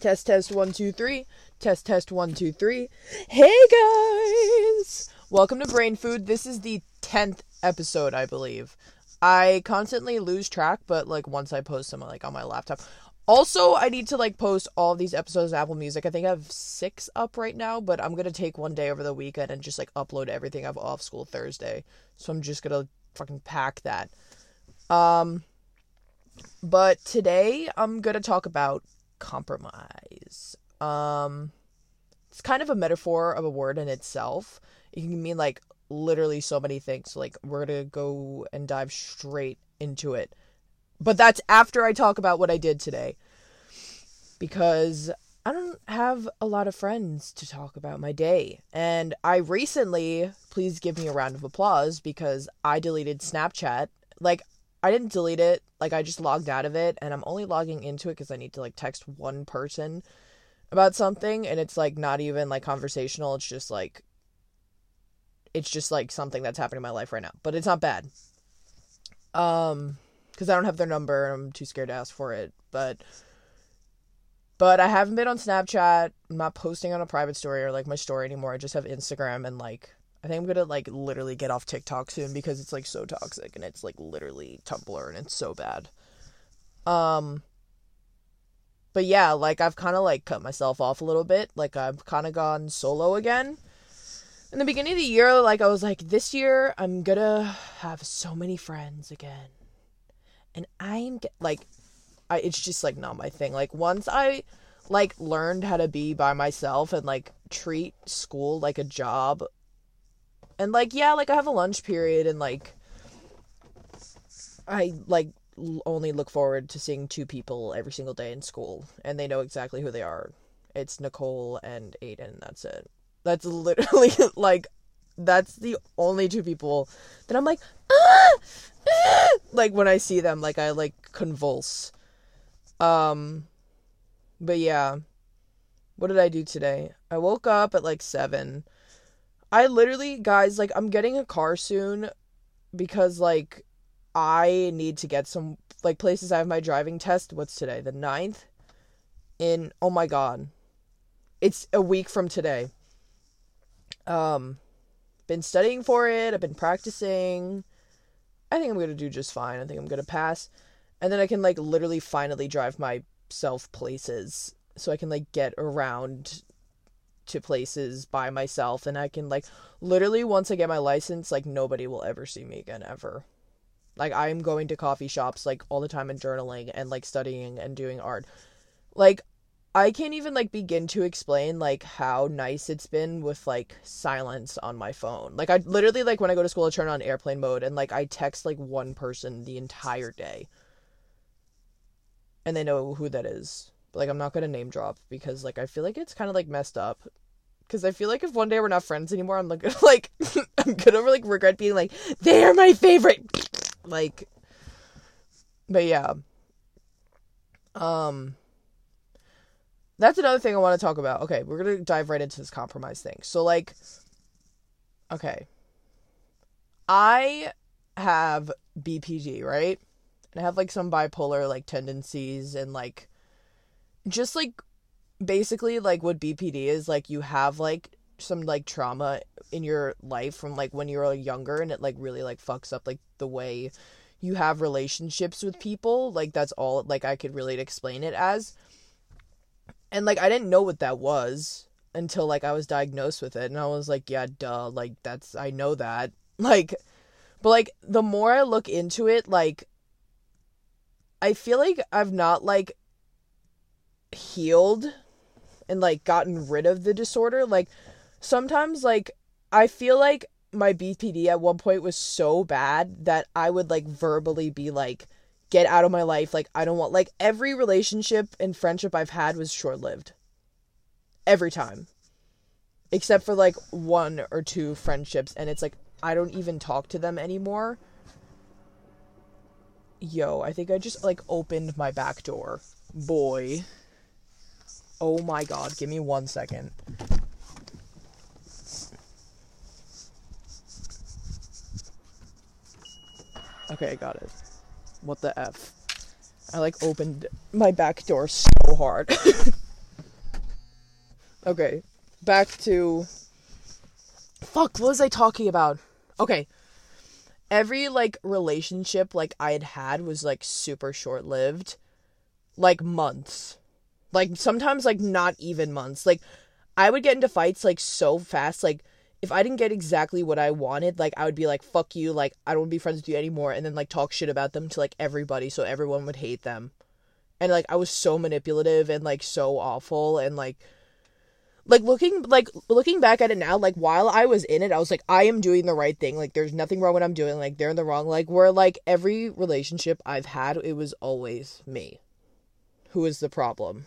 Test, test, one, two, three. Test, test, one, two, three. Hey guys! Welcome to Brain Food. This is the 10th episode, I believe. I constantly lose track, but like once I post them like on my laptop. Also, I need to like post all these episodes of Apple Music. I think I have six up right now, but I'm gonna take one day over the weekend and just like upload everything I have off school Thursday. So I'm just gonna fucking pack that. Um, but today I'm gonna talk about compromise. Um, it's kind of a metaphor of a word in itself. It can mean like literally so many things. Like we're gonna go and dive straight into it. But that's after I talk about what I did today. Because I don't have a lot of friends to talk about my day. And I recently, please give me a round of applause because I deleted Snapchat. Like I didn't delete it. Like I just logged out of it and I'm only logging into it cuz I need to like text one person about something and it's like not even like conversational. It's just like it's just like something that's happening in my life right now. But it's not bad. Um cuz I don't have their number and I'm too scared to ask for it. But but I haven't been on Snapchat. I'm not posting on a private story or like my story anymore. I just have Instagram and like I think I'm gonna like literally get off TikTok soon because it's like so toxic and it's like literally Tumblr and it's so bad. Um but yeah, like I've kind of like cut myself off a little bit. Like I've kind of gone solo again. In the beginning of the year, like I was like, this year I'm gonna have so many friends again, and I'm like, I it's just like not my thing. Like once I like learned how to be by myself and like treat school like a job and like yeah like i have a lunch period and like i like only look forward to seeing two people every single day in school and they know exactly who they are. It's nicole and aiden that's it. That's literally like that's the only two people that i'm like ah! Ah! like when i see them like i like convulse. Um but yeah. What did i do today? I woke up at like seven I literally, guys, like, I'm getting a car soon because, like, I need to get some, like, places. I have my driving test. What's today? The 9th? In, oh my god. It's a week from today. Um, been studying for it. I've been practicing. I think I'm gonna do just fine. I think I'm gonna pass. And then I can, like, literally finally drive myself places so I can, like, get around to places by myself and I can like literally once I get my license like nobody will ever see me again ever. Like I'm going to coffee shops like all the time and journaling and like studying and doing art. Like I can't even like begin to explain like how nice it's been with like silence on my phone. Like I literally like when I go to school I turn on airplane mode and like I text like one person the entire day. And they know who that is like I'm not gonna name drop because like I feel like it's kind of like messed up. Because I feel like if one day we're not friends anymore, I'm like like I'm gonna like regret being like they are my favorite. like, but yeah. Um. That's another thing I want to talk about. Okay, we're gonna dive right into this compromise thing. So like, okay. I have BPD, right? And I have like some bipolar like tendencies and like just like basically like what BPD is like you have like some like trauma in your life from like when you were younger and it like really like fucks up like the way you have relationships with people. Like that's all like I could really explain it as. And like I didn't know what that was until like I was diagnosed with it and I was like yeah duh like that's I know that. Like but like the more I look into it like I feel like I've not like healed and like gotten rid of the disorder like sometimes like i feel like my bpd at one point was so bad that i would like verbally be like get out of my life. Like i don't want like every relationship and friendship i've had was short-lived. Every time. Except for like one or two friendships and it's like i don't even talk to them anymore. Yo i think i just like opened my back door. Boy Oh my god, give me one second. Okay, I got it. What the F? I like opened my back door so hard. Okay. Back to Fuck, what was I talking about? Okay. Every like relationship like I had had was like super short-lived. Like months. Like sometimes like not even months. Like I would get into fights like so fast like if I didn't get exactly what I wanted, like I would be like, fuck you, like I don't want to be friends with you anymore, and then like talk shit about them to like everybody so everyone would hate them. And like I was so manipulative and like so awful and like like looking like looking back at it now, like while I was in it, I was like, I am doing the right thing. Like there's nothing wrong with what I'm doing, like they're in the wrong. Like where like every relationship I've had, it was always me who was the problem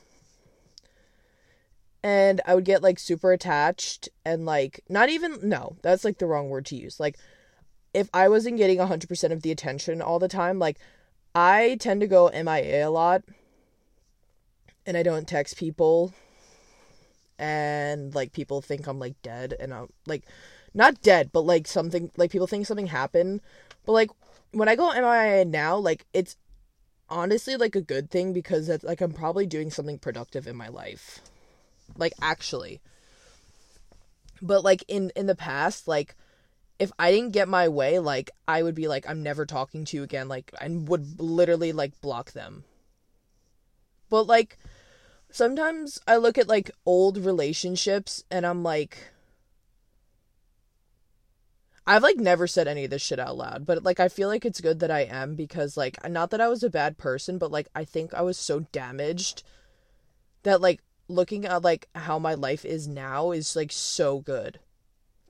and I would get like super attached and like not even no, that's like the wrong word to use. Like if I wasn't getting 100% of the attention all the time, like I tend to go MIA a lot and I don't text people and like people think I'm like dead and I'm like not dead, but like something like people think something happened. But like when I go MIA now, like it's honestly like a good thing because it's like I'm probably doing something productive in my life like actually. But like in in the past like if i didn't get my way like i would be like i'm never talking to you again like i would literally like block them. But like sometimes i look at like old relationships and i'm like I've like never said any of this shit out loud, but like I feel like it's good that I am because like not that I was a bad person, but like I think I was so damaged that like looking at like how my life is now is like so good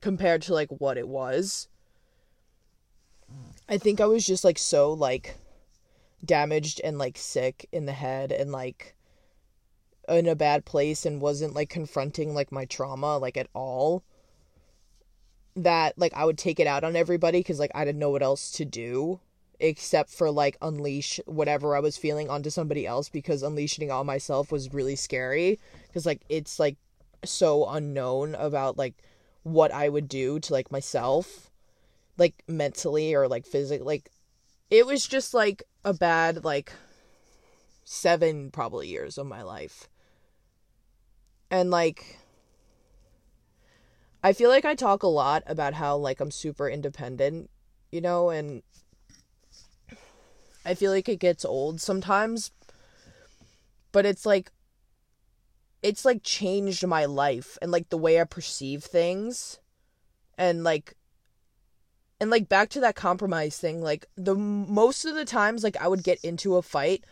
compared to like what it was. I think I was just like so like damaged and like sick in the head and like in a bad place and wasn't like confronting like my trauma like at all that like I would take it out on everybody cuz like I didn't know what else to do except for like unleash whatever I was feeling onto somebody else because unleashing on myself was really scary. Because like it's like so unknown about like what I would do to like myself like mentally or like physically like it was just like a bad like 7 probably years of my life. And like I feel like I talk a lot about how like I'm super independent, you know, and I feel like it gets old sometimes. But it's like it's like changed my life and like the way I perceive things and like and like back to that compromise thing like the most of the times like I would get into a fight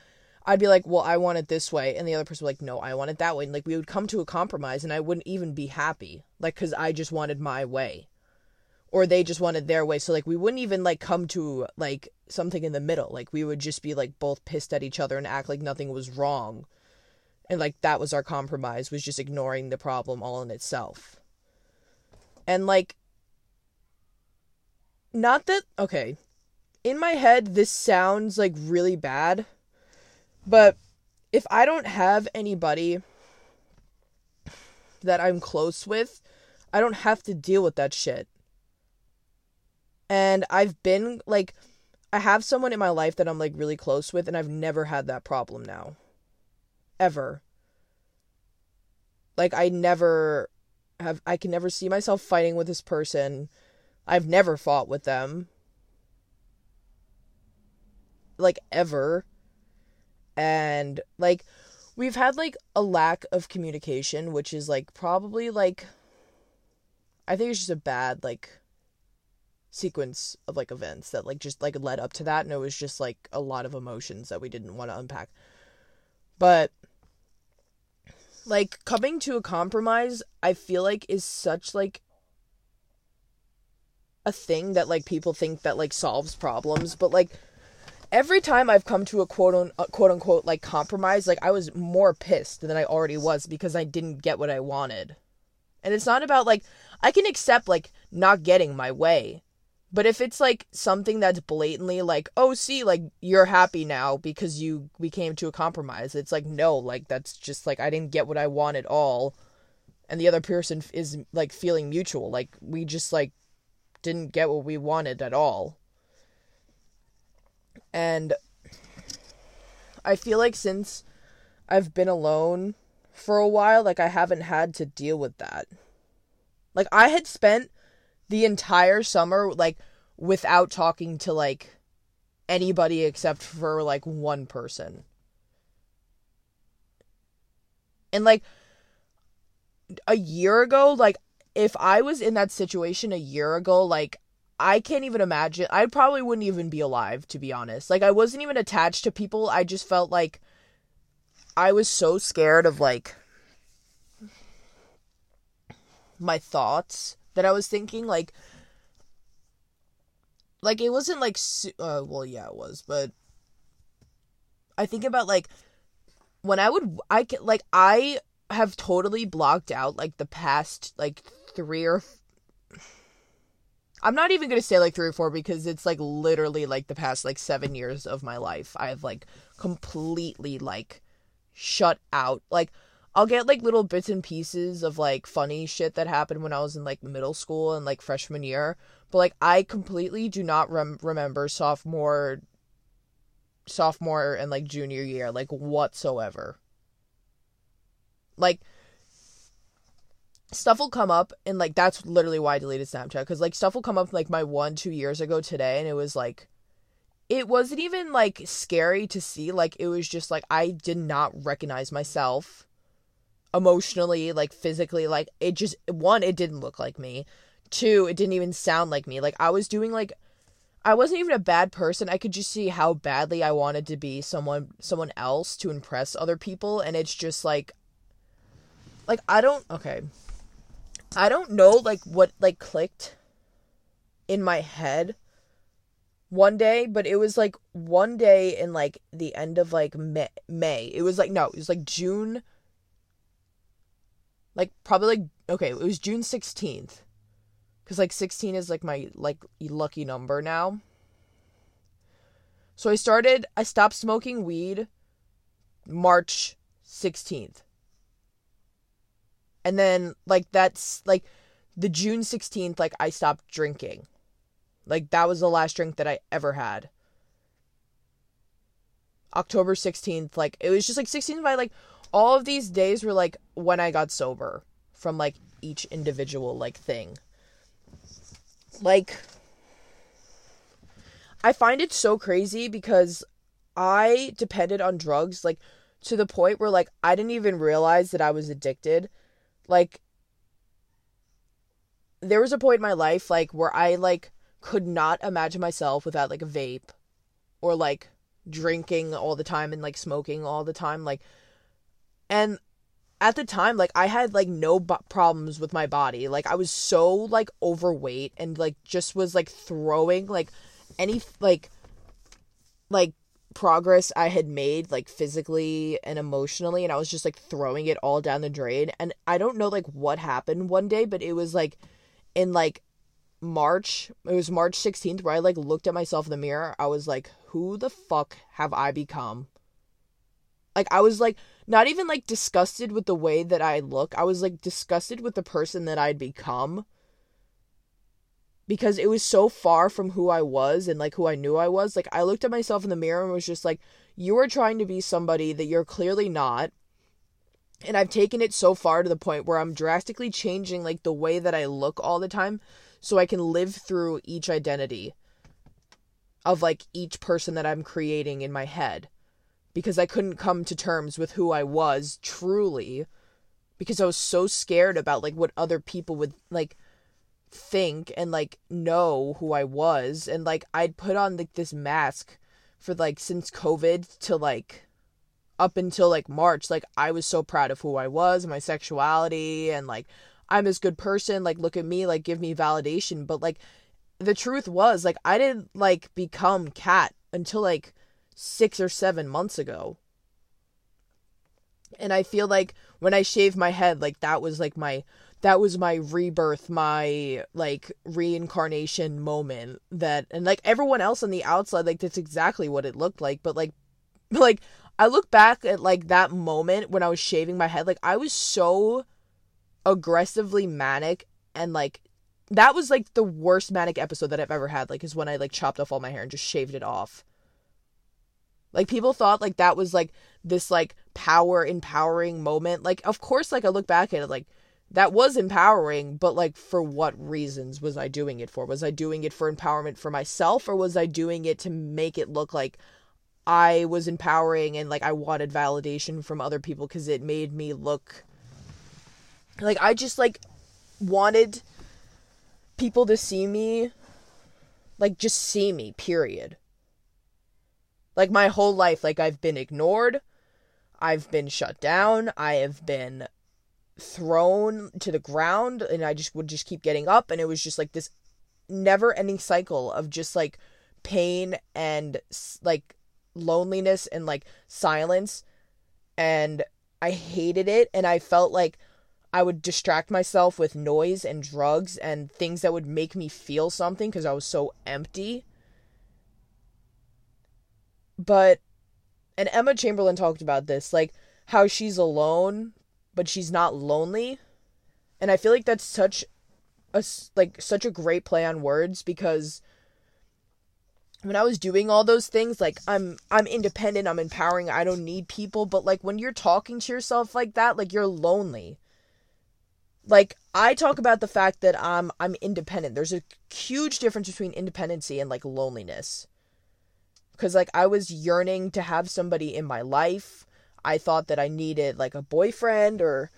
I'd be like well I want it this way and the other person would be like no I want it that way and like we would come to a compromise and I wouldn't even be happy like cuz I just wanted my way or they just wanted their way so like we wouldn't even like come to like something in the middle. Like we would just be like both pissed at each other and act like nothing was wrong. And like that was our compromise was just ignoring the problem all in itself. And like not that okay in my head this sounds like really bad but if i don't have anybody that i'm close with i don't have to deal with that shit. And I've been like I have someone in my life that I'm like really close with and I've never had that problem now. Ever. Like I never have I can never see myself fighting with this person. I've never fought with them. Like ever. And like we've had like a lack of communication, which is like probably like I think it's just a bad like sequence of like events that like just like led up to that and it was just like a lot of emotions that we didn't want to unpack. But like coming to a compromise i feel like is such like a thing that like people think that like solves problems but like every time i've come to a quote on quote unquote like compromise like i was more pissed than i already was because i didn't get what i wanted. And it's not about like i can accept like not getting my way but if it's like something that's blatantly like, oh, see, like you're happy now because you we came to a compromise. It's like no, like that's just like I didn't get what I want at all, and the other person is like feeling mutual. Like we just like didn't get what we wanted at all. And I feel like since I've been alone for a while, like I haven't had to deal with that. Like I had spent the entire summer like without talking to like anybody except for like one person. And like a year ago, like if I was in that situation a year ago, like I can't even imagine. I probably wouldn't even be alive, to be honest. Like, I wasn't even attached to people. I just felt like I was so scared of, like, my thoughts that I was thinking. Like, like it wasn't like, uh, well, yeah, it was, but I think about, like, when I would, I like, I have totally blocked out, like, the past, like, three or I'm not even gonna say like three or four because it's like literally like the past like seven years of my life. I've like completely like shut out. Like I'll get like little bits and pieces of like funny shit that happened when I was in like middle school and like freshman year, but like I completely do not rem- remember sophomore sophomore and like junior year like whatsoever. Like stuff will come up and like that's literally why I deleted Snapchat because like stuff will come up like my one two years ago today and it was like it wasn't even like scary to see like it was just like I did not recognize myself emotionally like physically like it just one it didn't look like me two it didn't even sound like me like I was doing like I wasn't even a bad person I could just see how badly I wanted to be someone someone else to impress other people and it's just like like I don't okay I don't know like what like clicked in my head one day, but it was like one day in like the end of like May. May. It was like no, it was like June. Like probably like okay, it was June 16th. Cuz like 16 is like my like lucky number now. So I started I stopped smoking weed March 16th. And then like that's like the June 16th like I stopped drinking. Like that was the last drink that I ever had. October 16th like it was just like 16th by like all of these days were like when I got sober from like each individual like thing. Like I find it so crazy because I depended on drugs like to the point where like I didn't even realize that I was addicted like there was a point in my life like where I like could not imagine myself without like a vape or like drinking all the time and like smoking all the time like and at the time like I had like no problems with my body. Like I was so like overweight and like just was like throwing like any like like progress I had made like physically and emotionally and I was just like throwing it all down the drain. And I don't know like what happened one day but it was like in like March it was March 16th where I like looked at myself in the mirror. I was like who the fuck have I become? Like I was like not even like disgusted with the way that I look I was like disgusted with the person that I'd become because it was so far from who I was and like who I knew I was. Like I looked at myself in the mirror and was just like, you are trying to be somebody that you're clearly not. And I've taken it so far to the point where I'm drastically changing like the way that I look all the time so I can live through each identity of like each person that I'm creating in my head because I couldn't come to terms with who I was truly because I was so scared about like what other people would like think and like know who I was. And like I'd put on like this mask for like since COVID to like up until like March like I was so proud of who I was my sexuality and like I'm this good person like look at me like give me validation. But like the truth was like I didn't like become Kat until like 6 or 7 months ago and I feel like when I shaved my head like that was like my that was my rebirth, my like reincarnation moment that and like everyone else on the outside like that's exactly what it looked like, but like like I look back at like that moment when I was shaving my head like I was so aggressively manic and like that was like the worst manic episode that I've ever had like is when I like chopped off all my hair and just shaved it off. Like people thought like that was like this like power empowering moment. Like of course like I look back at it like that was empowering, but like for what reasons was I doing it for? Was I doing it for empowerment for myself or was I doing it to make it look like I was empowering and like I wanted validation from other people cuz it made me look like I just like wanted people to see me like just see me, period. Like my whole life like I've been ignored, I've been shut down, I have been thrown to the ground and I just would just keep getting up and it was just like this never ending cycle of just like pain and like loneliness and like silence. And I hated it and I felt like I would distract myself with noise and drugs and things that would make me feel something because I was so empty. But, and Emma Chamberlain talked about this, like how she's alone, but she's not lonely. And I feel like that's such a, like, such a great play on words because when I was doing all those things, like I'm I'm independent, I'm empowering, I don't need people, but like when you're talking to yourself like that, like you're lonely like I talk about the fact that I'm I'm independent. There's a huge difference between independency and like loneliness. Cuz like I was yearning to have somebody in my life. I thought that I needed like a boyfriend or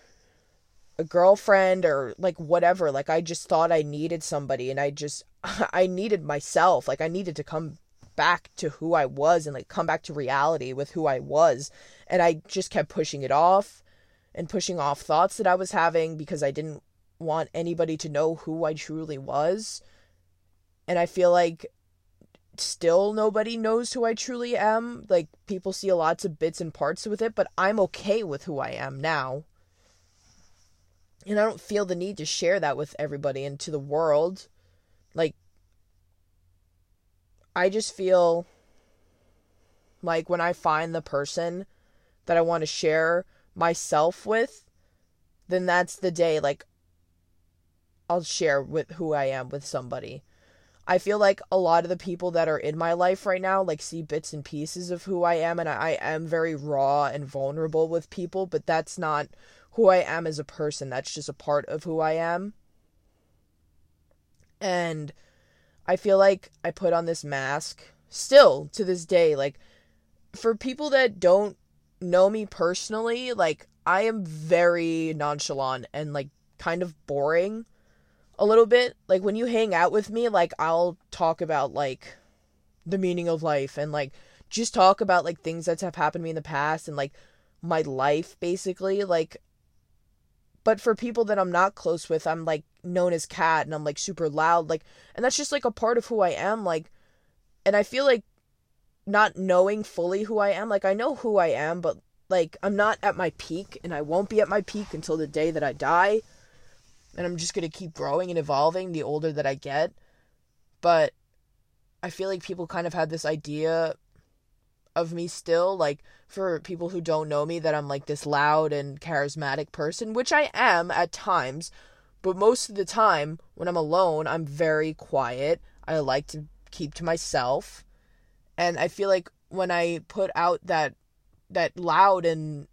a girlfriend or like whatever. Like I just thought I needed somebody and I just I needed myself. Like I needed to come back to who I was and like come back to reality with who I was. And I just kept pushing it off and pushing off thoughts that I was having because I didn't want anybody to know who I truly was. And I feel like still nobody knows who I truly am. Like people see lots of bits and parts with it, but I'm okay with who I am now. And I don't feel the need to share that with everybody and to the world. Like I just feel like when I find the person that I want to share myself with, then that's the day like I'll share with who I am with somebody. I feel like a lot of the people that are in my life right now like see bits and pieces of who I am and I, am very raw and vulnerable with people, but that's not who I am as a person. That's just a part of who I am. And I feel like I put on this mask still to this day like for people that don't know me personally, like I am very nonchalant and like kind of boring a little bit. Like when you hang out with me, like I'll talk about like the meaning of life and like just talk about like things that have happened to me in the past and like my life basically like but for people that I'm not close with, I'm like known as Kat and I'm like super loud like and that's just like a part of who I am like and I feel like not knowing fully who I am. Like I know who I am, but like I'm not at my peak and I won't be at my peak until the day that I die. And I'm just going to keep growing and evolving the older that I get. But I feel like people kind of have this idea of me still like for people who don't know me that I'm like this loud and charismatic person, which I am at times, but most of the time when I'm alone, I'm very quiet. I like to keep to myself and I feel like when I put out that that loud and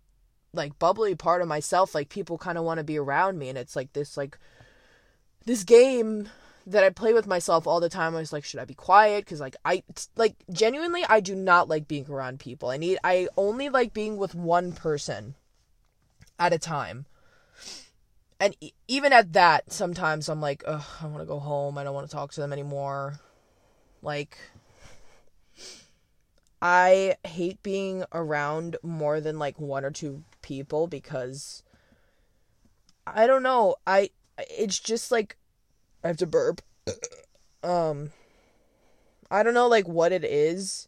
like bubbly part of myself, like people kind of want to be around me, and it's like this like this game that I play with myself all the time. I was like, should I be quiet? Because like I like genuinely, I do not like being around people. I need I only like being with one person at a time. And even at that, sometimes I'm like, Ugh, I want to go home. I don't want to talk to them anymore. Like, I hate being around more than like one or two people because I don't know. I it's just like I have to burp. um I don't know like what it is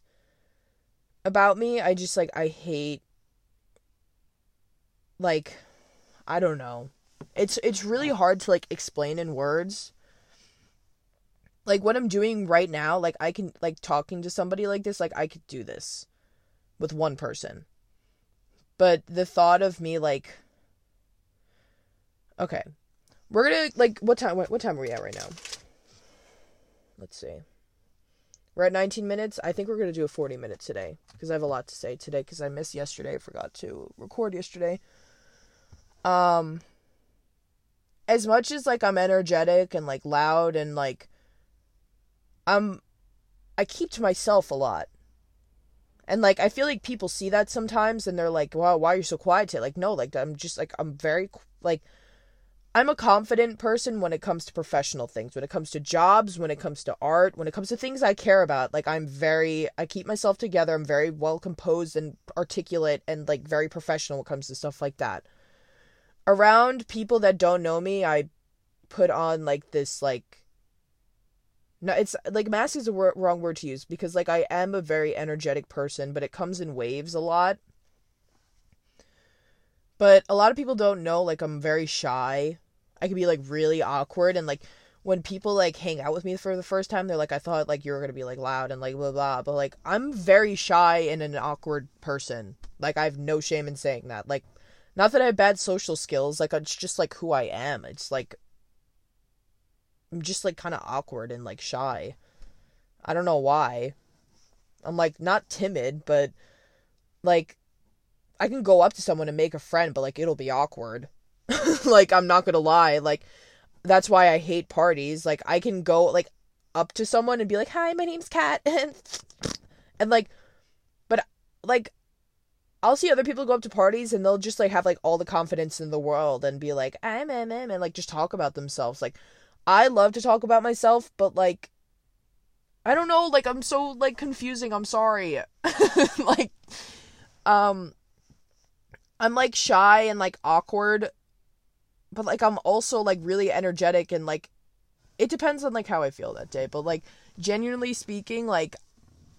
about me. I just like I hate like I don't know. It's it's really hard to like explain in words like what I'm doing right now, like I can like talking to somebody like this, like I could do this with one person. But the thought of me like Okay. We're going to like what time what, what time are we at right now? Let's see. We're at 19 minutes. I think we're going to do a 40 minutes today because I have a lot to say today because I missed yesterday. I forgot to record yesterday. Um as much as like I'm energetic and like loud and like I'm I keep to myself a lot. And like I feel like people see that sometimes and they're like, "Wow, why are you so quiet today?" Like, no, like I'm just like I'm very like I'm a confident person when it comes to professional things, when it comes to jobs, when it comes to art, when it comes to things I care about. Like I'm very I keep myself together. I'm very well composed and articulate and like very professional when it comes to stuff like that. Around people that don't know me, I put on like this like no, it's like mask is a wor- wrong word to use because like I am a very energetic person, but it comes in waves a lot. But a lot of people don't know like I'm very shy. I can be like really awkward and like when people like hang out with me for the first time, they're like, I thought like you were gonna be like loud and like blah blah, but like I'm very shy and an awkward person. Like I have no shame in saying that. Like, not that I have bad social skills. Like it's just like who I am. It's like I'm just like kind of awkward and like shy. I don't know why. I'm like not timid, but like I can go up to someone and make a friend, but like it'll be awkward. like I'm not going to lie, like that's why I hate parties. Like I can go like up to someone and be like, "Hi, my name's Kat." and and like but like I'll see other people go up to parties and they'll just like have like all the confidence in the world and be like, "I'm MM," and like just talk about themselves. Like I love to talk about myself, but like I don't know, like I'm so like confusing. I'm sorry. like um I'm like shy and like awkward, but like I'm also like really energetic and like it depends on like how I feel that day, but like genuinely speaking, like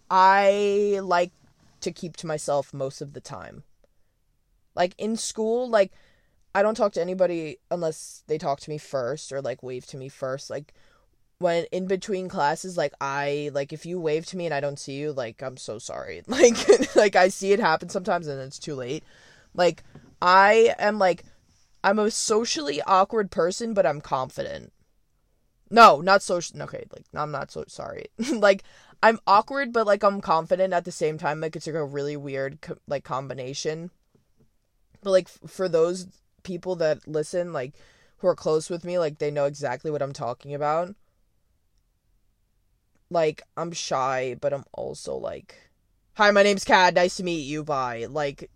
I like to keep to myself most of the time. Like in school, like I don't talk to anybody unless they talk to me first or like wave to me first. Like when in between classes like i like if you wave to me and i don't see you like i'm so sorry. Like like i see it happen sometimes and it's too late. Like i am like i'm a socially awkward person but i'm confident. No not social okay like i'm not so sorry. Like i'm awkward but like i'm confident at the same time. Like it's like a really weird co- like combination. But like f- for those people that listen like who are close with me like they know exactly what i'm talking about like I'm shy, but I'm also like, "Hi, my name's Kat. Nice to meet you. Bye." Like,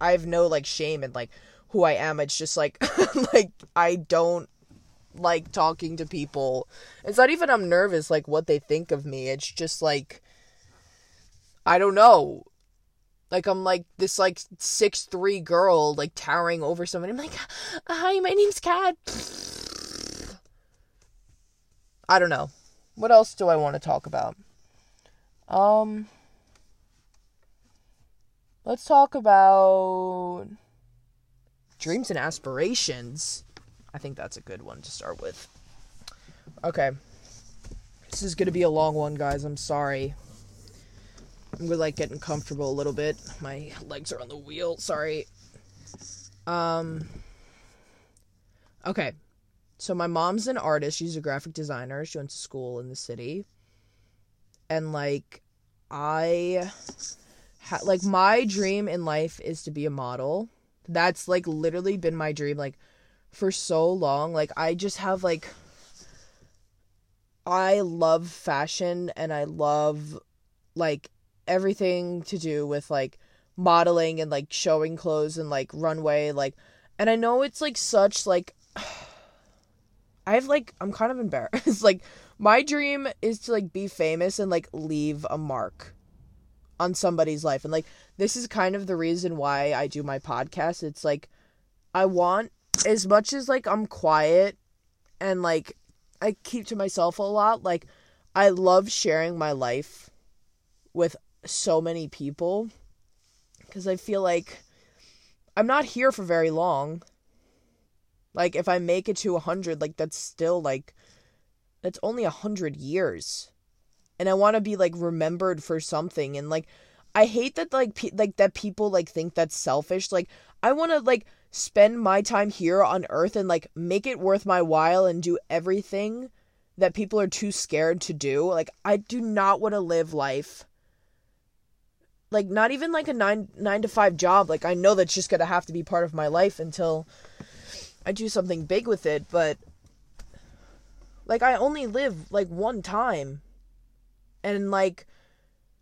I have no like shame in like who I am. It's just like, like I don't like talking to people. It's not even I'm nervous like what they think of me. It's just like, I don't know. Like I'm like this like six three girl like towering over someone. I'm like, "Hi, my name's Kat." I don't know what else do I want to talk about? Um, let's talk about dreams and aspirations. I think that's a good one to start with. Okay. This is going to be a long one, guys. I'm sorry. We're like getting comfortable a little bit. My legs are on the wheel. Sorry. Um Okay. So my mom's an artist. She's a graphic designer. She went to school in the city. And like I ha- like my dream in life is to be a model. That's like literally been my dream like for so long. Like I just have like I love fashion and I love like everything to do with like modeling and like showing clothes and like runway like and I know it's like such like I've like I'm kind of embarrassed. like my dream is to like be famous and like leave a mark on somebody's life. And like this is kind of the reason why I do my podcast. It's like I want as much as like I'm quiet and like I keep to myself a lot, like I love sharing my life with so many people cuz I feel like I'm not here for very long. Like if I make it to 100, like that's still like that's only 100 years. And I want to be like remembered for something and like I hate that like pe- like that people like think that's selfish. Like I want to like spend my time here on earth and like make it worth my while and do everything that people are too scared to do. Like I do not want to live life like not even like a 9 9 to 5 job. Like I know that's just to have to be part of my life until I do something big with it, but like I only live like one time. And like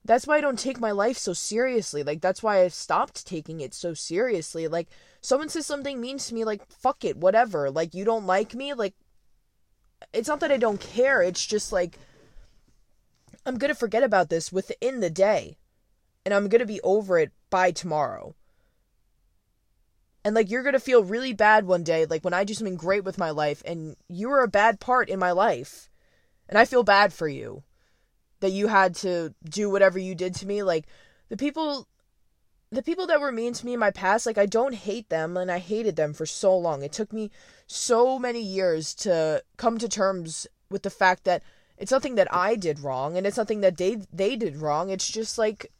that's why I don't take my life so seriously. Like that's why I've stopped taking it so seriously. Like someone says something mean to me like fuck it, whatever. Like you don't like me, like it's not that I don't care. It's just like I'm going to forget about this within the day. And I'm going to be over it by tomorrow. And like you're going to feel really bad one day like when I do something great with my life and you were a bad part in my life. And I feel bad for you that you had to do whatever you did to me like the people the people that were mean to me in my past, like I don't hate them and I hated them for so long. It took me so many years to come to terms with the fact that it's nothing that I did wrong and it's nothing that they they did wrong. It's just like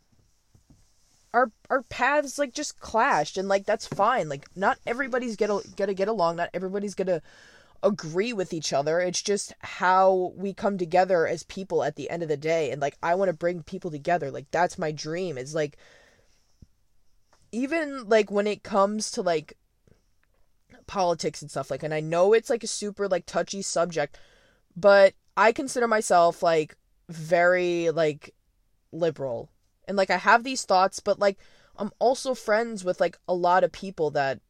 our our paths like just clashed and like that's fine. Like not everybody's gonna gonna get along, not everybody's gonna agree with each other. It's just how we come together as people at the end of the day. And like I want to bring people together. Like that's my dream. It's like even like when it comes to like politics and stuff like and I know it's like a super like touchy subject, but I consider myself like very like liberal. And like I have these thoughts, but like I'm also friends with like a lot of people that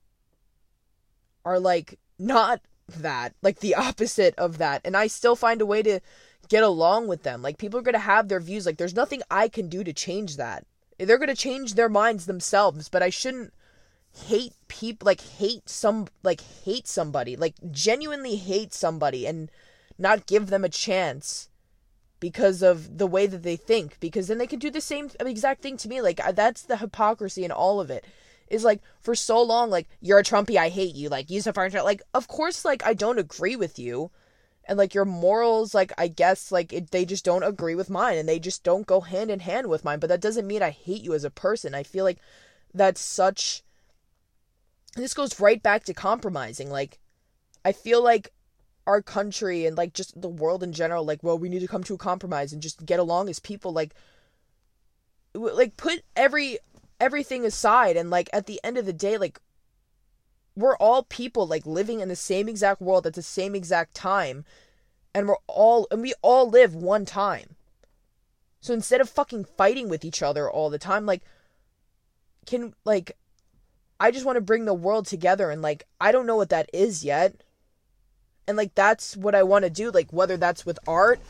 are like not that, like the opposite of that. And I still find a way to get along with them. Like people are going to have their views. Like there's nothing I can do to change that. They're going to change their minds themselves, but I shouldn't hate people like hate some like hate somebody, like genuinely hate somebody and not give them a chance because of the way that they think because then they could do the same exact thing to me like uh, that's the hypocrisy in all of it is like for so long like you're a trumpy i hate you like you support like of course like i don't agree with you and like your morals like i guess like it, they just don't agree with mine and they just don't go hand in hand with mine but that doesn't mean i hate you as a person i feel like that's such this goes right back to compromising like i feel like our country and like just the world in general like well we need to come to a compromise and just get along as people like like put every everything aside and like at the end of the day like we're all people like living in the same exact world at the same exact time and we're all and we all live one time. So instead of fucking fighting with each other all the time like can like i just want to bring the world together and like i don't know what that is yet and like that's what i want to do like whether that's with art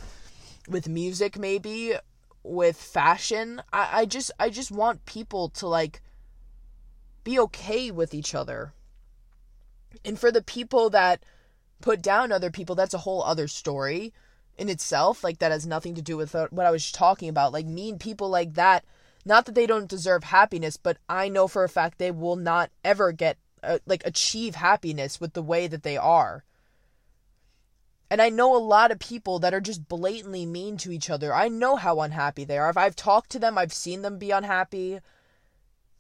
with music maybe with fashion I, I just i just want people to like be okay with each other and for the people that put down other people, that's a whole other story in itself. Like, that has nothing to do with what I was talking about. Like, mean people like that, not that they don't deserve happiness, but I know for a fact they will not ever get, uh, like, achieve happiness with the way that they are. And I know a lot of people that are just blatantly mean to each other. I know how unhappy they are. If I've talked to them, I've seen them be unhappy.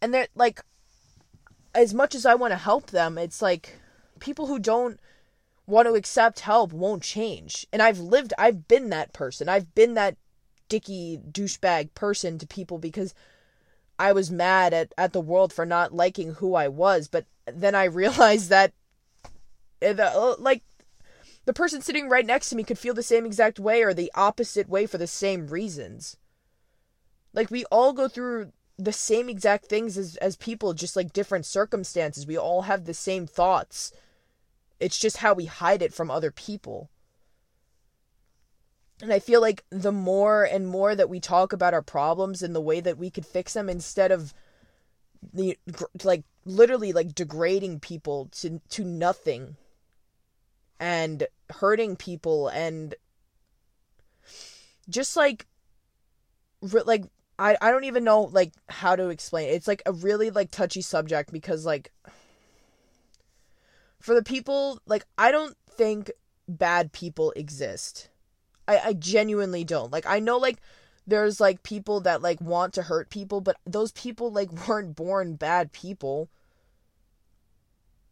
And they're like, as much as I want to help them, it's like people who don't want to accept help won't change. And I've lived, I've been that person. I've been that dicky douchebag person to people because I was mad at, at the world for not liking who I was. But then I realized that, eh, like, the person sitting right next to me could feel the same exact way or the opposite way for the same reasons. Like, we all go through the same exact things as, as people, just like different circumstances. We all have the same thoughts. It's just how we hide it from other people. And I feel like the more and more that we talk about our problems and the way that we could fix them instead of the like literally like degrading people to to nothing and hurting people and just like like I I don't even know like how to explain it. It's like a really like touchy subject because like for the people like I don't think bad people exist. I I genuinely don't. Like I know like there's like people that like want to hurt people, but those people like weren't born bad people.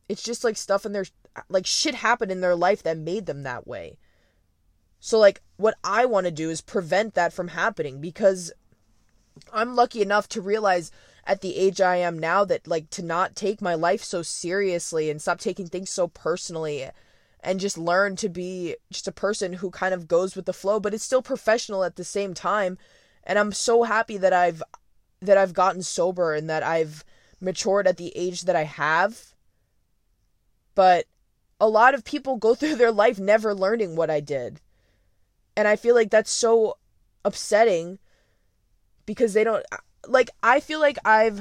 It's just like stuff in their like shit happened in their life that made them that way. So like what I want to do is prevent that from happening because I'm lucky enough to realize at the age I am now that like to not take my life so seriously and stop taking things so personally and just learn to be just a person who kind of goes with the flow but it's still professional at the same time and I'm so happy that I've that I've gotten sober and that I've matured at the age that I have but a lot of people go through their life never learning what I did and I feel like that's so upsetting because they don't like I feel like I've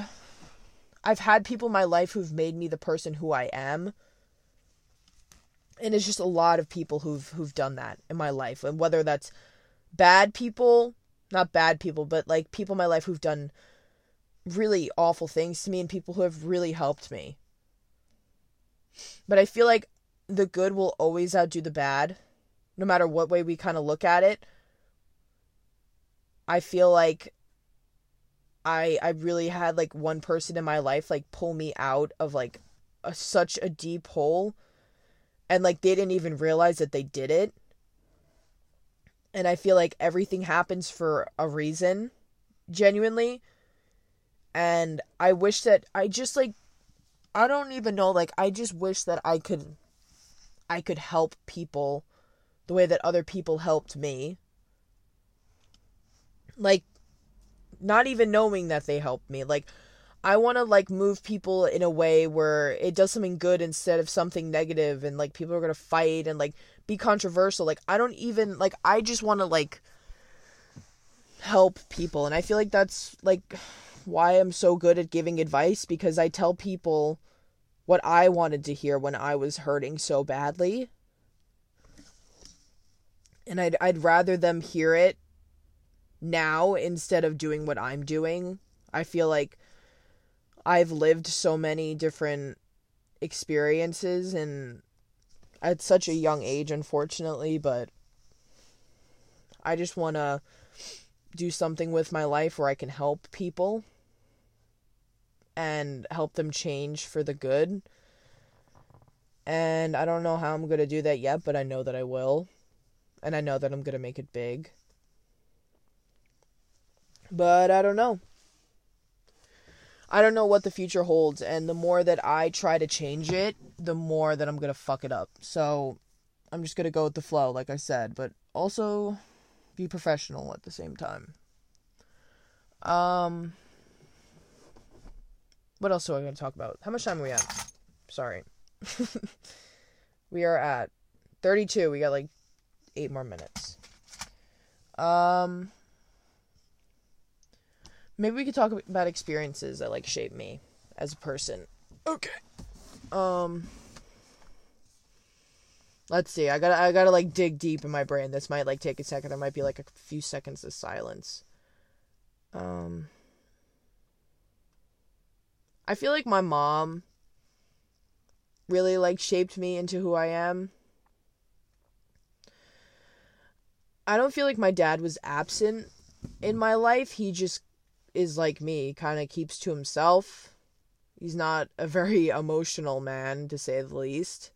I've had people in my life who've made me the person who I am. And it's just a lot of people who've who've done that in my life. And whether that's bad people, not bad people, but like people in my life who've done really awful things to me and people who have really helped me. But I feel like the good will always outdo the bad no matter what way we kind of look at it. I feel like I I really had like one person in my life like pull me out of like a, such a deep hole and like they didn't even realize that they did it. And I feel like everything happens for a reason, genuinely. And I wish that I just like I don't even know like I just wish that I could I could help people the way that other people helped me. Like, not even knowing that they helped me. Like, I want to like move people in a way where it does something good instead of something negative and like people are going to fight and like be controversial. Like I don't even like I just want to like help people and I feel like that's like why I'm so good at giving advice because I tell people what I wanted to hear when I was hurting so badly and I'd I'd rather them hear it now instead of doing what I'm doing. I feel like I've lived so many different experiences and at such a young age unfortunately, but I just want to do something with my life where I can help people and help them change for the good. And I don't know how I'm going to do that yet, but I know that I will and I know that I'm going to make it big. But I don't know. I don't know what the future holds, and the more that I try to change it, the more that I'm to fuck it up. So I'm just to go with the flow, like I said, but also be professional at the same time. Um, what else do I going to talk about? How much time are we at? Sorry. we are at 32. We got like eight more minutes. Um, maybe we could talk about experiences that like shape me as a person. Okay. Um. Let's see. I gotta I gotta like dig deep in my brain. This might like take a second. There might be like a few seconds of silence. Um. I feel like my mom really like shaped me into who I am. I don't feel like my dad was absent in my life. He just is like me, kind of keeps to himself. He's not a very emotional man, to say the least.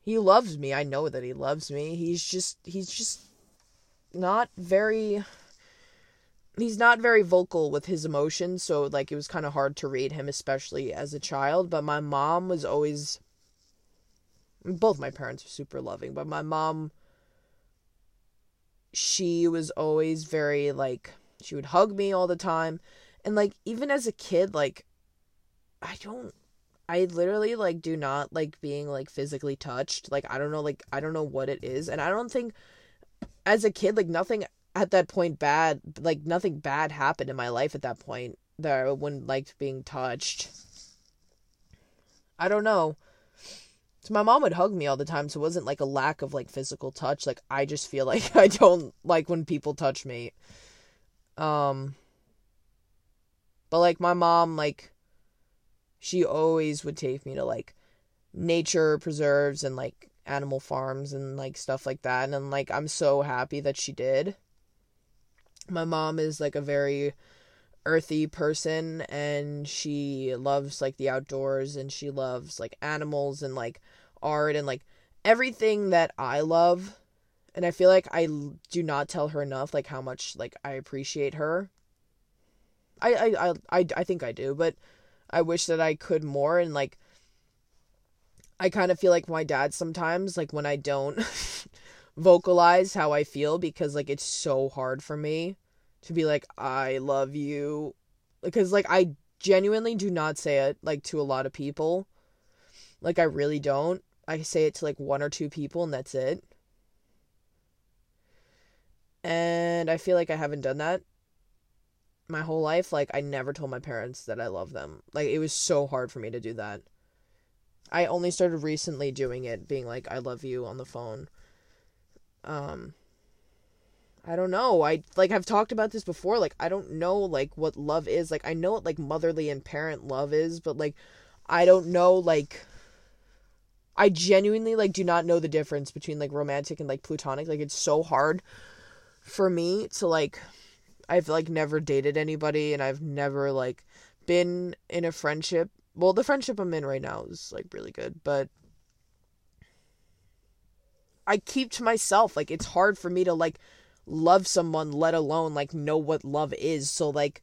He loves me. I know that he loves me. He's just he's just not very he's not very vocal with his emotions, so like it was kind of hard to read him especially as a child, but my mom was always both my parents are super loving, but my mom she was always very like she would hug me all the time and like even as a kid like i don't i literally like do not like being like physically touched like i don't know like i don't know what it is and i don't think as a kid like nothing at that point bad like nothing bad happened in my life at that point that i wouldn't like being touched i don't know so my mom would hug me all the time, so it wasn't like a lack of like physical touch. Like I just feel like I don't like when people touch me. Um but like my mom like she always would take me to like nature preserves and like animal farms and like stuff like that and like I'm so happy that she did. My mom is like a very earthy person and she loves like the outdoors and she loves like animals and like art and like everything that I love and I feel like I do not tell her enough like how much like I appreciate her. I I I I, think I do, but I wish that I could more and like I kind of feel like my dad sometimes like when I don't vocalize how I feel because like it's so hard for me to be like I love you because like I genuinely do not say it like to a lot of people. Like I really don't. I say it to like one or two people and that's it. And I feel like I haven't done that my whole life. Like I never told my parents that I love them. Like it was so hard for me to do that. I only started recently doing it, being like I love you on the phone. Um I don't know. I like I've talked about this before. Like I don't know like what love is. Like I know what like motherly and parent love is, but like I don't know like I genuinely like do not know the difference between like romantic and like platonic. Like it's so hard for me to like I've like never dated anybody and I've never like been in a friendship. Well, the friendship I'm in right now is like really good, but I keep to myself. Like it's hard for me to like love someone let alone like know what love is. So like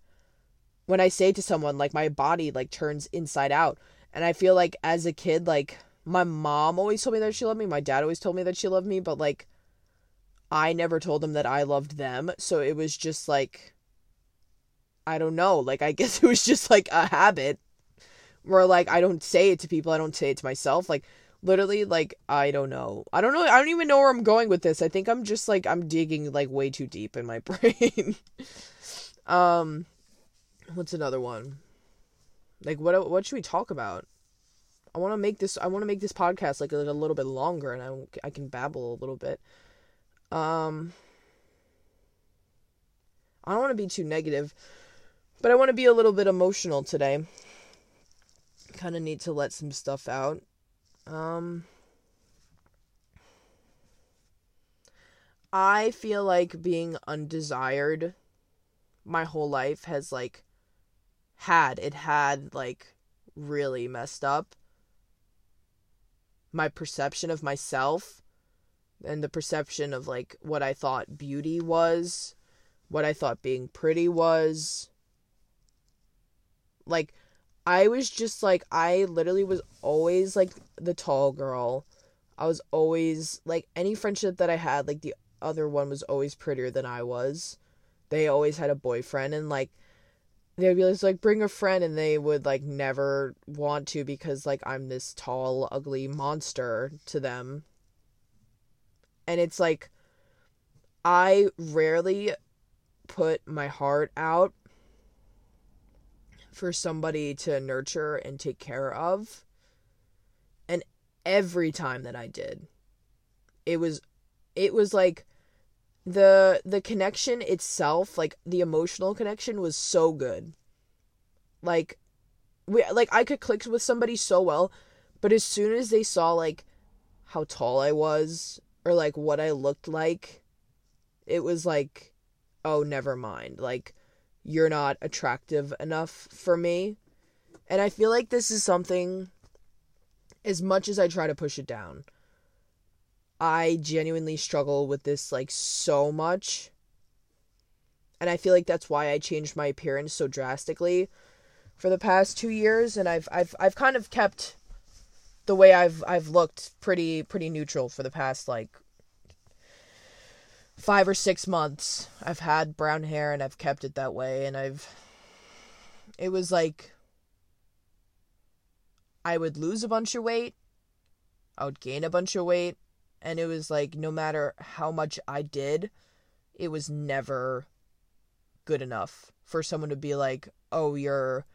when I say to someone like my body like turns inside out and I feel like as a kid like my mom always told me that she loved me, my dad always told me that she loved me, but like I never told them that I loved them. So it was just like, I don't know. Like, I guess it was just like a habit where, like, I don't say it to people. I don't say it to myself. Like, literally, like, I don't know. I don't know. I don't even know where I'm going with this. I think I'm just like, I'm digging like way too deep in my brain. um, what's another one? Like, what, what should we talk about? I want to make this, I want to make this podcast like a, a little bit longer and I, I can babble a little bit. Um, I don't want to be too negative, but I want to be a little bit emotional today. Kind of need to let some stuff out. Um, I feel like being undesired my whole life has like had it had like really messed up my perception of myself and the perception of like what I thought beauty was, what I thought being pretty was. Like I was just like I literally was always like the tall girl. I was always like any friendship that I had, like the other one was always prettier than I was. They always had a boyfriend and like they would be like, like bring a friend and they would like never want to because like I'm this tall, ugly monster to them and it's like I rarely put my heart out for somebody to nurture and take care of. And every time that I did, it was it was like the the connection itself, like the emotional connection was so good. Like we like I could click with somebody so well, but as soon as they saw like how tall I was or like what I looked like, it was like, oh, never mind. Like, you're not attractive enough for me. And I feel like this is something, as much as I try to push it down, I genuinely struggle with this like so much. And I feel like that's why I changed my appearance so drastically for the past 2 years and I've I've I've kind of kept the way I've I've looked pretty pretty neutral for the past like five or six months. I've had brown hair and I've kept it that way and I've it was like I would lose a bunch of weight, I would gain a bunch of weight, and it was like no matter how much I did, it was never good enough for someone to be like, "Oh, you're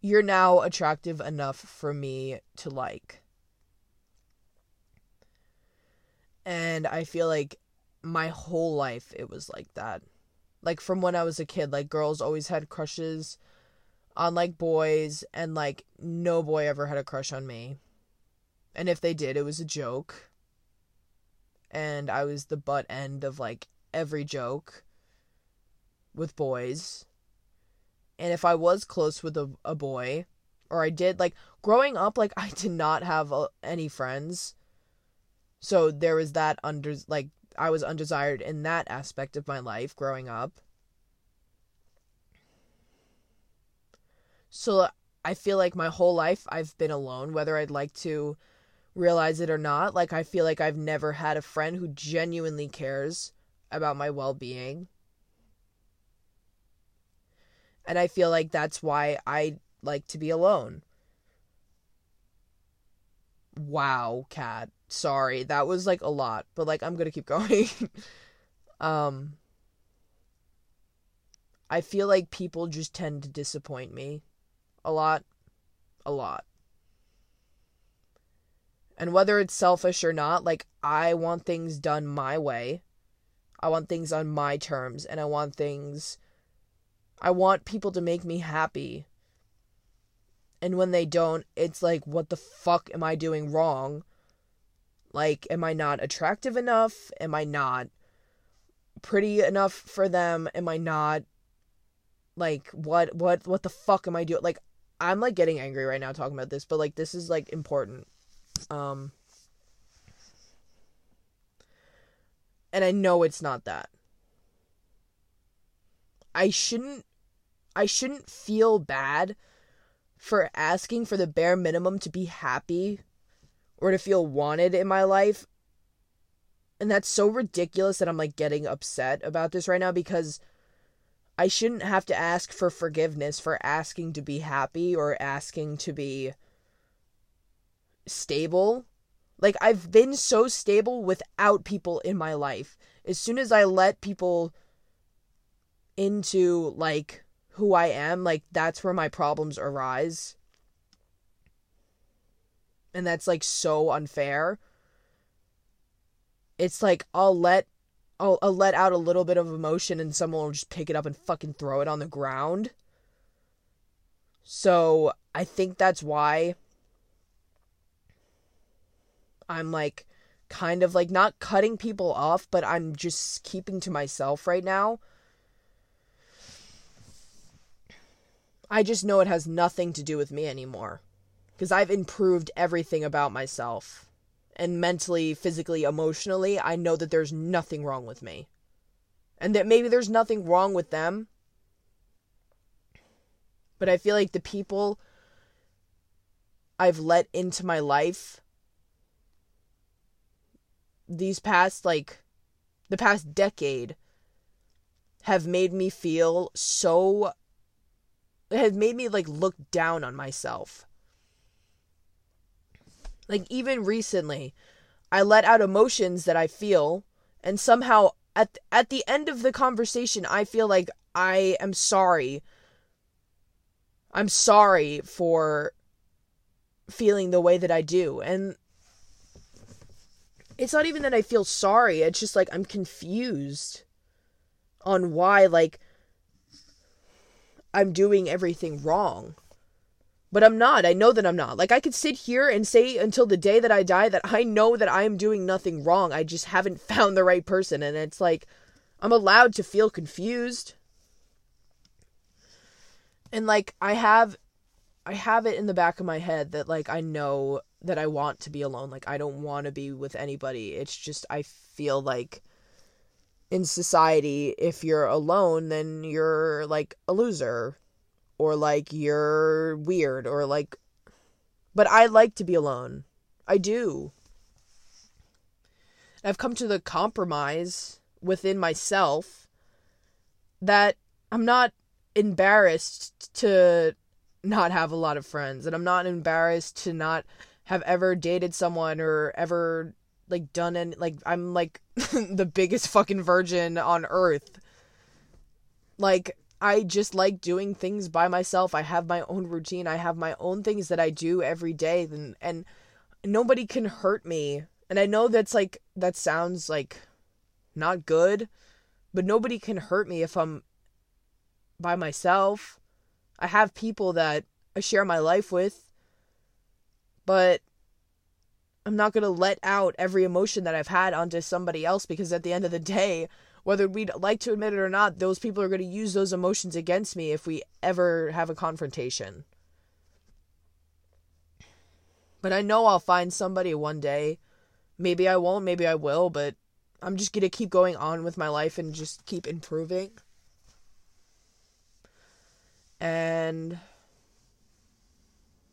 you're now attractive enough for me to like. And I feel like my whole life it was like that. Like from when I was a kid, like girls always had crushes on like boys and like no boy ever had a crush on me. And if they did, it was a joke. And I was the butt end of like every joke with boys and if I was close with a, a boy, or I did, like, growing up, like, I did not have uh, any friends. So there was that under, like, I was undesired in that aspect of my life growing up. So I feel like my whole life I've been alone, whether I'd like to realize it or not. Like, I feel like I've never had a friend who genuinely cares about my well being. And I feel like that's why I like to be alone. Wow, Kat. Sorry, that was like a lot, but like I'm gonna keep going. um, I feel like people just tend to disappoint me a lot. A lot. And whether it's selfish or not, like, I want things done my way. I want things on my terms, and I want things. I want people to make me happy. And when they don't, it's like, what the fuck am I doing wrong? Like, am I not attractive enough? Am I not pretty enough for them? Am I not like what what what the fuck am I doing? Like I'm like getting angry right now talking about this, but like this is like important. Um and I know it's not that. I shouldn't I shouldn't feel bad for asking for the bare minimum to be happy or to feel wanted in my life. And that's so ridiculous that I'm like getting upset about this right now because I shouldn't have to ask for forgiveness for asking to be happy or asking to be stable. Like, I've been so stable without people in my life. As soon as I let people into, like, who I am, like, that's where my problems arise. And that's, like, so unfair. It's like, I'll let I'll, I'll let out a little bit of emotion and someone will just pick it up and fucking throw it on the ground. So I think that's why I'm like kind of like not cutting people off, but I'm just keeping to myself right now. I just know it has nothing to do with me anymore. Because I've improved everything about myself and mentally, physically, emotionally, I know that there's nothing wrong with me. And that maybe there's nothing wrong with them. But I feel like the people I've let into my life these past, like, the past decade have made me feel so. Has made me, like, look down on myself. Like even recently, I let out emotions that I feel and somehow at at the end of the conversation I feel like I am sorry. I'm sorry for feeling the way that I do. And it's not even that I feel sorry, it's just like I'm confused on why like I'm doing everything wrong. But I'm not. I know that I'm not. Like I could sit here and say until the day that I die that I know that I am doing nothing wrong. I just haven't found the right person and it's like I'm allowed to feel confused. And like I have I have it in the back of my head that like I know that I want to be alone. Like I don't want to be with anybody. It's just I feel like in society if you're alone then you're like a loser or like you're weird or like but I like to be alone. I do. I've come to the compromise within myself that I'm not embarrassed to not have a lot of friends and I'm not embarrassed to not have ever dated someone or ever like done any like I'm like the biggest fucking virgin on earth. Like I just like doing things by myself. I have my own routine. I have my own things that I do every day and and nobody can hurt me. And I know that's like that sounds like not good, but nobody can hurt me if I'm by myself. I have people that I share my life with, but I'm not going to let out every emotion that I've had onto somebody else because at the end of the day, whether we'd like to admit it or not, those people are going to use those emotions against me if we ever have a confrontation. But I know I'll find somebody one day. Maybe I won't, maybe I will, but I'm just going to keep going on with my life and just keep improving. And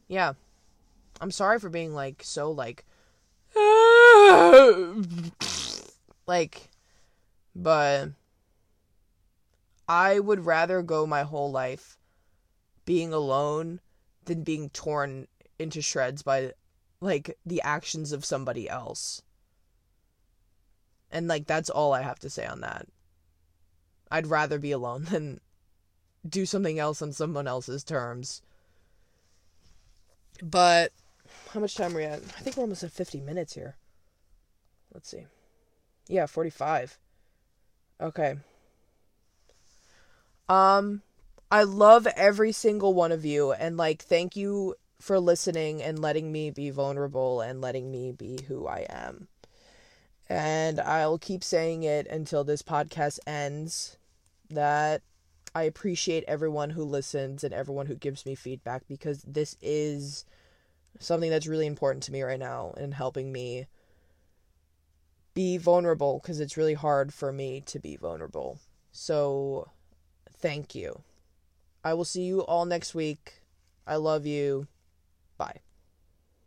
yeah. I'm sorry for being like so like like but I would rather go my whole life being alone than being torn into shreds by like the actions of somebody else. And like that's all I have to say on that. I'd rather be alone than do something else on someone else's terms. But how much time are we at? I think we're almost at 50 minutes here. Let's see. Yeah, 45. Okay. Um I love every single one of you and like thank you for listening and letting me be vulnerable and letting me be who I am. And I'll keep saying it until this podcast ends that I appreciate everyone who listens and everyone who gives me feedback because this is something that's really important to me right now and helping me be vulnerable because it's really hard for me to be vulnerable. So, thank you. I will see you all next week. I love you. Bye.